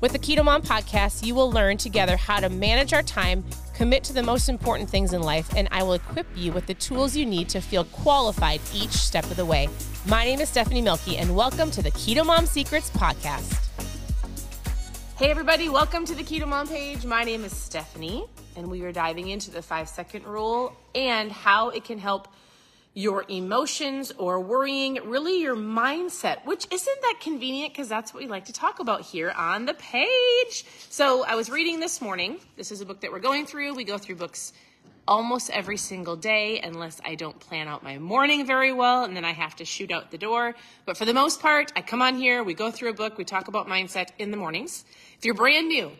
With the Keto Mom podcast, you will learn together how to manage our time, commit to the most important things in life, and I will equip you with the tools you need to feel qualified each step of the way. My name is Stephanie Mielke, and welcome to the Keto Mom Secrets podcast. Hey, everybody, welcome to the Keto Mom page. My name is Stephanie, and we are diving into the five second rule and how it can help your emotions or worrying, really your mindset, which isn't that convenient because that's what we like to talk about here on the page. So I was reading this morning. This is a book that we're going through. We go through books almost every single day unless I don't plan out my morning very well and then I have to shoot out the door. But for the most part, I come on here, we go through a book, we talk about mindset in the mornings. If you're brand new,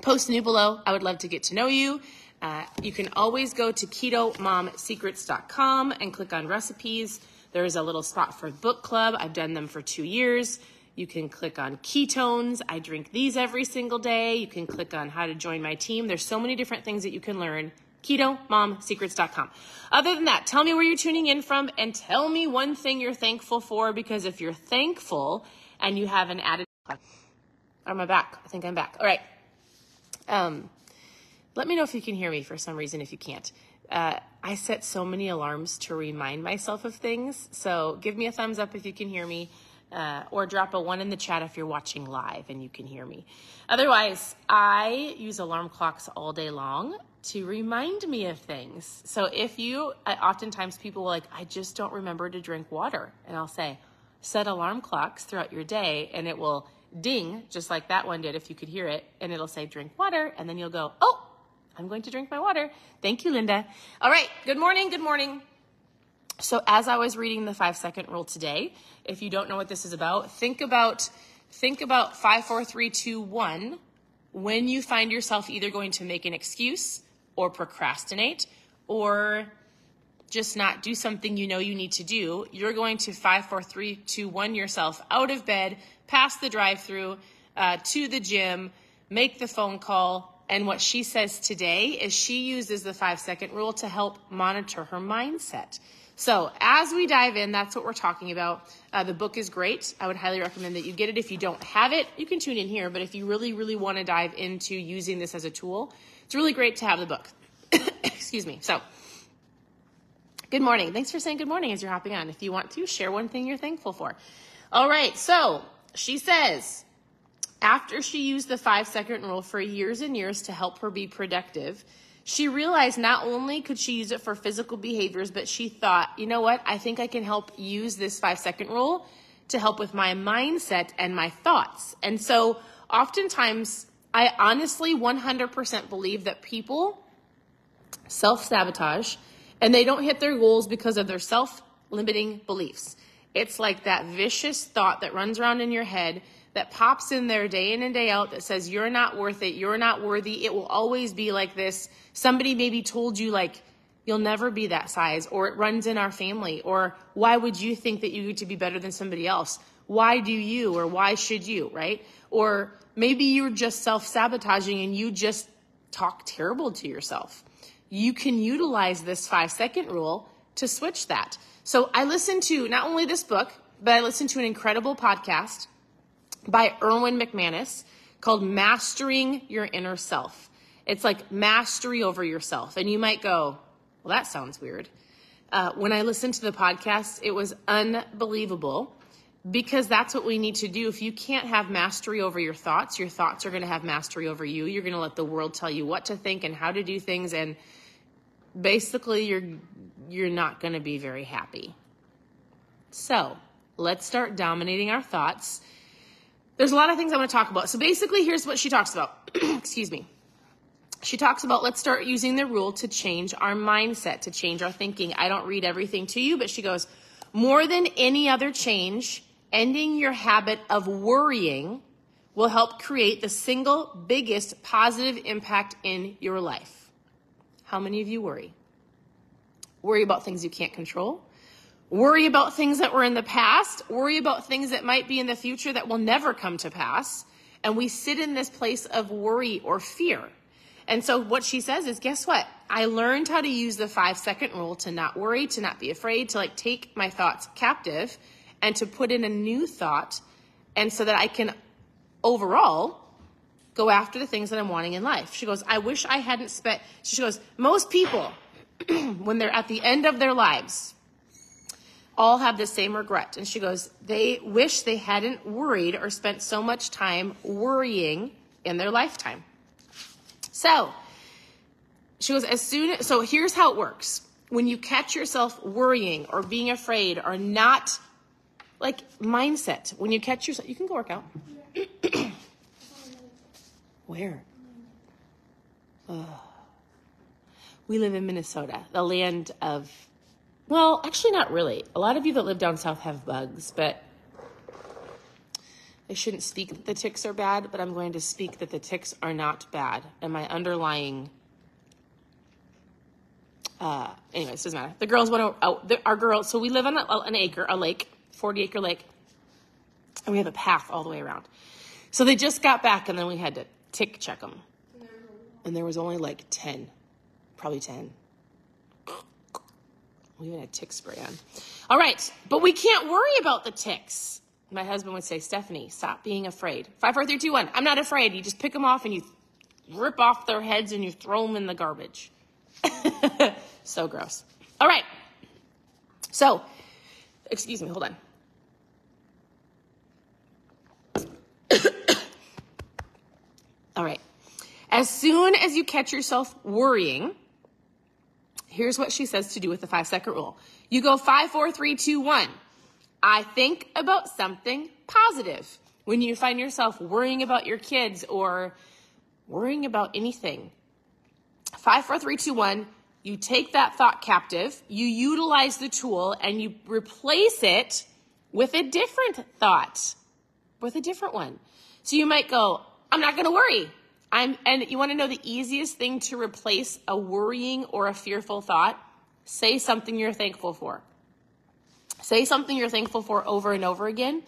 post new below. I would love to get to know you. Uh, you can always go to ketomomsecrets.com and click on recipes. There is a little spot for book club. I've done them for two years. You can click on ketones. I drink these every single day. You can click on how to join my team. There's so many different things that you can learn. KetoMomSecrets.com. Other than that, tell me where you're tuning in from and tell me one thing you're thankful for because if you're thankful and you have an added. Am I back? I think I'm back. All right. Um, let me know if you can hear me for some reason if you can't. Uh, I set so many alarms to remind myself of things. So give me a thumbs up if you can hear me, uh, or drop a one in the chat if you're watching live and you can hear me. Otherwise, I use alarm clocks all day long to remind me of things. So if you, I, oftentimes people will like, I just don't remember to drink water. And I'll say, set alarm clocks throughout your day and it will ding, just like that one did if you could hear it. And it'll say, drink water. And then you'll go, oh, I'm going to drink my water. Thank you, Linda. All right. Good morning. Good morning. So as I was reading the five second rule today, if you don't know what this is about, think about think about five, four, three, two, one. When you find yourself either going to make an excuse or procrastinate or just not do something you know you need to do, you're going to five, four, three, two, one yourself out of bed, past the drive-through, uh, to the gym, make the phone call, and what she says today is she uses the five second rule to help monitor her mindset. So, as we dive in, that's what we're talking about. Uh, the book is great. I would highly recommend that you get it. If you don't have it, you can tune in here. But if you really, really want to dive into using this as a tool, it's really great to have the book. Excuse me. So, good morning. Thanks for saying good morning as you're hopping on. If you want to, share one thing you're thankful for. All right. So, she says, after she used the five second rule for years and years to help her be productive, she realized not only could she use it for physical behaviors, but she thought, you know what? I think I can help use this five second rule to help with my mindset and my thoughts. And so oftentimes, I honestly 100% believe that people self sabotage and they don't hit their goals because of their self limiting beliefs. It's like that vicious thought that runs around in your head that pops in there day in and day out that says you're not worth it, you're not worthy. It will always be like this. Somebody maybe told you like you'll never be that size or it runs in our family or why would you think that you need to be better than somebody else? Why do you or why should you, right? Or maybe you're just self-sabotaging and you just talk terrible to yourself. You can utilize this 5 second rule to switch that. So I listened to not only this book, but I listened to an incredible podcast by Erwin McManus called Mastering Your Inner Self. It's like mastery over yourself. And you might go, well, that sounds weird. Uh, when I listened to the podcast, it was unbelievable because that's what we need to do. If you can't have mastery over your thoughts, your thoughts are going to have mastery over you. You're going to let the world tell you what to think and how to do things. And basically, you're, you're not going to be very happy. So let's start dominating our thoughts there's a lot of things I want to talk about. So basically, here's what she talks about. Excuse me. She talks about let's start using the rule to change our mindset, to change our thinking. I don't read everything to you, but she goes, more than any other change, ending your habit of worrying will help create the single biggest positive impact in your life. How many of you worry? Worry about things you can't control. Worry about things that were in the past. Worry about things that might be in the future that will never come to pass. And we sit in this place of worry or fear. And so what she says is, guess what? I learned how to use the five second rule to not worry, to not be afraid, to like take my thoughts captive and to put in a new thought. And so that I can overall go after the things that I'm wanting in life. She goes, I wish I hadn't spent, she goes, most people, when they're at the end of their lives, all have the same regret. And she goes, they wish they hadn't worried or spent so much time worrying in their lifetime. So, she goes, as soon so here's how it works. When you catch yourself worrying or being afraid or not, like mindset, when you catch yourself, you can go work out. Where? Oh. We live in Minnesota, the land of, well, actually, not really. A lot of you that live down south have bugs, but I shouldn't speak that the ticks are bad, but I'm going to speak that the ticks are not bad. And my underlying, uh, anyways, doesn't matter. The girls went out, our girls, so we live on a, an acre, a lake, 40 acre lake, and we have a path all the way around. So they just got back, and then we had to tick check them. And there was only like 10, probably 10. We even had tick spray on. All right, but we can't worry about the ticks. My husband would say, Stephanie, stop being afraid. Five, four, three, two, one. I'm not afraid. You just pick them off and you rip off their heads and you throw them in the garbage. so gross. All right. So, excuse me, hold on. All right. As soon as you catch yourself worrying, here's what she says to do with the five second rule. You go five, four, three, two, one. I think about something positive. When you find yourself worrying about your kids or worrying about anything, five, four, three, two, one, you take that thought captive, you utilize the tool, and you replace it with a different thought, with a different one. So you might go, I'm not going to worry. I'm, and you want to know the easiest thing to replace a worrying or a fearful thought? Say something you're thankful for. Say something you're thankful for over and over again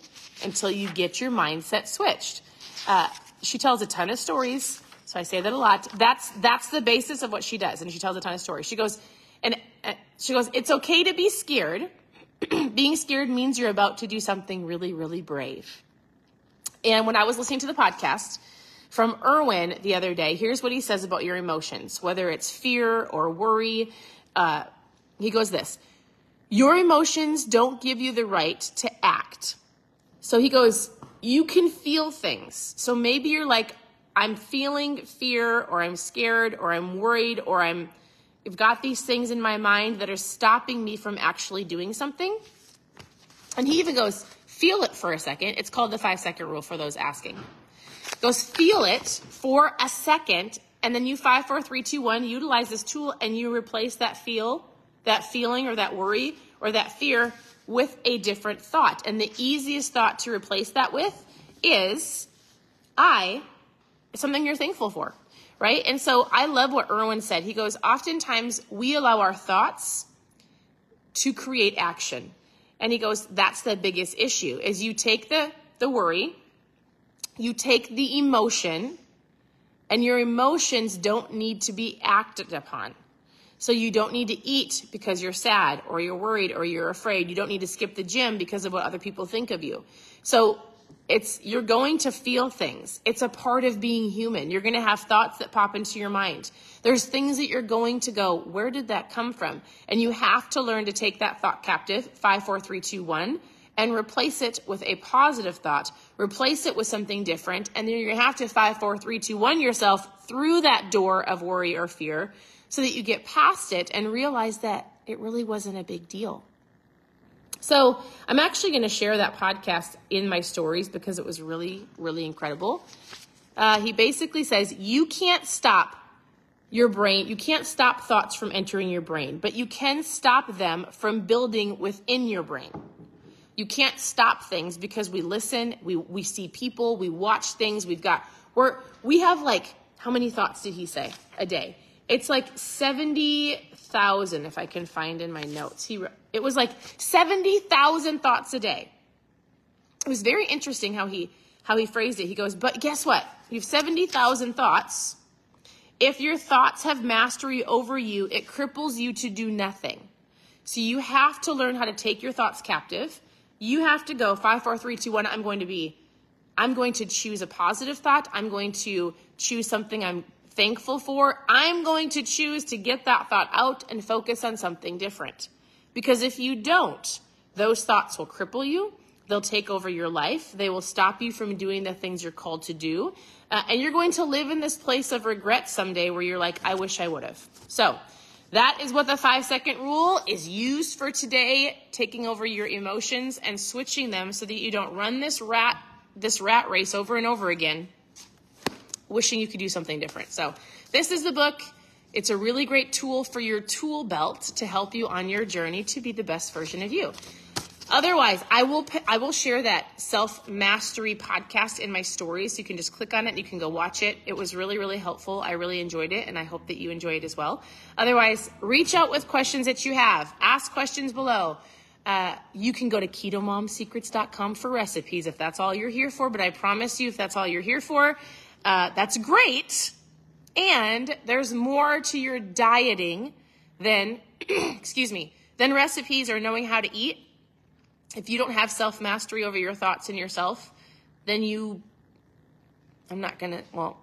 until you get your mindset switched. Uh, she tells a ton of stories, so I say that a lot. That's that's the basis of what she does, and she tells a ton of stories. She goes, and uh, she goes, it's okay to be scared. Being scared means you're about to do something really, really brave. And when I was listening to the podcast from Erwin the other day, here's what he says about your emotions, whether it's fear or worry. Uh, he goes this Your emotions don't give you the right to act. So he goes, You can feel things. So maybe you're like, I'm feeling fear or I'm scared or I'm worried or I'm I've got these things in my mind that are stopping me from actually doing something. And he even goes, feel it for a second. It's called the five second rule for those asking. Goes feel it for a second, and then you five, four, three, two, one, utilize this tool and you replace that feel, that feeling or that worry or that fear with a different thought. And the easiest thought to replace that with is I, something you're thankful for, right? And so I love what Erwin said. He goes, oftentimes we allow our thoughts to create action. And he goes, that's the biggest issue is you take the, the worry, you take the emotion, and your emotions don't need to be acted upon. So you don't need to eat because you're sad or you're worried or you're afraid. You don't need to skip the gym because of what other people think of you. So it's you're going to feel things. It's a part of being human. You're going to have thoughts that pop into your mind. There's things that you're going to go, where did that come from? And you have to learn to take that thought captive, five, four, three, two, one, and replace it with a positive thought. Replace it with something different, and then you're to have to five, four, three, two, one yourself through that door of worry or fear, so that you get past it and realize that it really wasn't a big deal. So I'm actually to share that podcast in my stories because it was really, really incredible. Uh, he basically says, You can't stop your brain, you can't stop thoughts from entering your brain, but you can stop them from building within your brain. You can't stop things because we listen, we, we see people, we watch things, we've got, we're, we have like, how many thoughts did he say a day? It's like 70,000 if I can find in my notes. He wrote it was like 70,000 thoughts a day. It was very interesting how he how he phrased it. He goes, "But guess what? You have 70,000 thoughts. If your thoughts have mastery over you, it cripples you to do nothing. So you have to learn how to take your thoughts captive. You have to go five, four, three, two, one. I'm going to be, I'm going to choose a positive thought. I'm going to choose something I'm thankful for. I'm going to choose to get that thought out and focus on something different. Because if you don't, those thoughts will cripple you. They'll take over your life. They will stop you from doing the things you're called to do. Uh, and you're going to live in this place of regret someday where you're like, I wish I would have. So that is what the five second rule is used for today, taking over your emotions and switching them so that you don't run this rat, this rat race over and over again, wishing you could do something different. So this is the book. It's a really great tool for your tool belt to help you on your journey to be the best version of you. Otherwise, I will I will share that self mastery podcast in my stories. So you can just click on it and you can go watch it. It was really really helpful. I really enjoyed it, and I hope that you enjoy it as well. Otherwise, reach out with questions that you have. Ask questions below. Uh, you can go to ketomomsecrets.com for recipes if that's all you're here for. But I promise you, if that's all you're here for, uh, that's great. And there's more to your dieting than, excuse me, than recipes or knowing how to eat. If you don't have self mastery over your thoughts and yourself, then you, I'm not going to, well,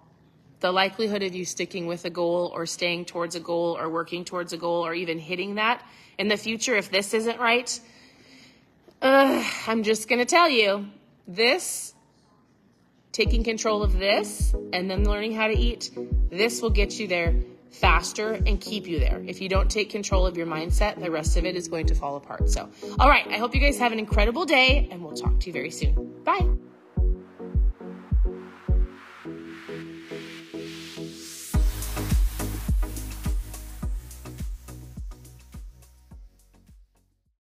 the likelihood of you sticking with a goal or staying towards a goal or working towards a goal or even hitting that in the future, if this isn't right, uh, I'm just going to tell you this taking control of this and then learning how to eat, this will get you there faster and keep you there. If you don't take control of your mindset, the rest of it is going to fall apart. So, all right, I hope you guys have an incredible day and we'll talk to you very soon. Bye.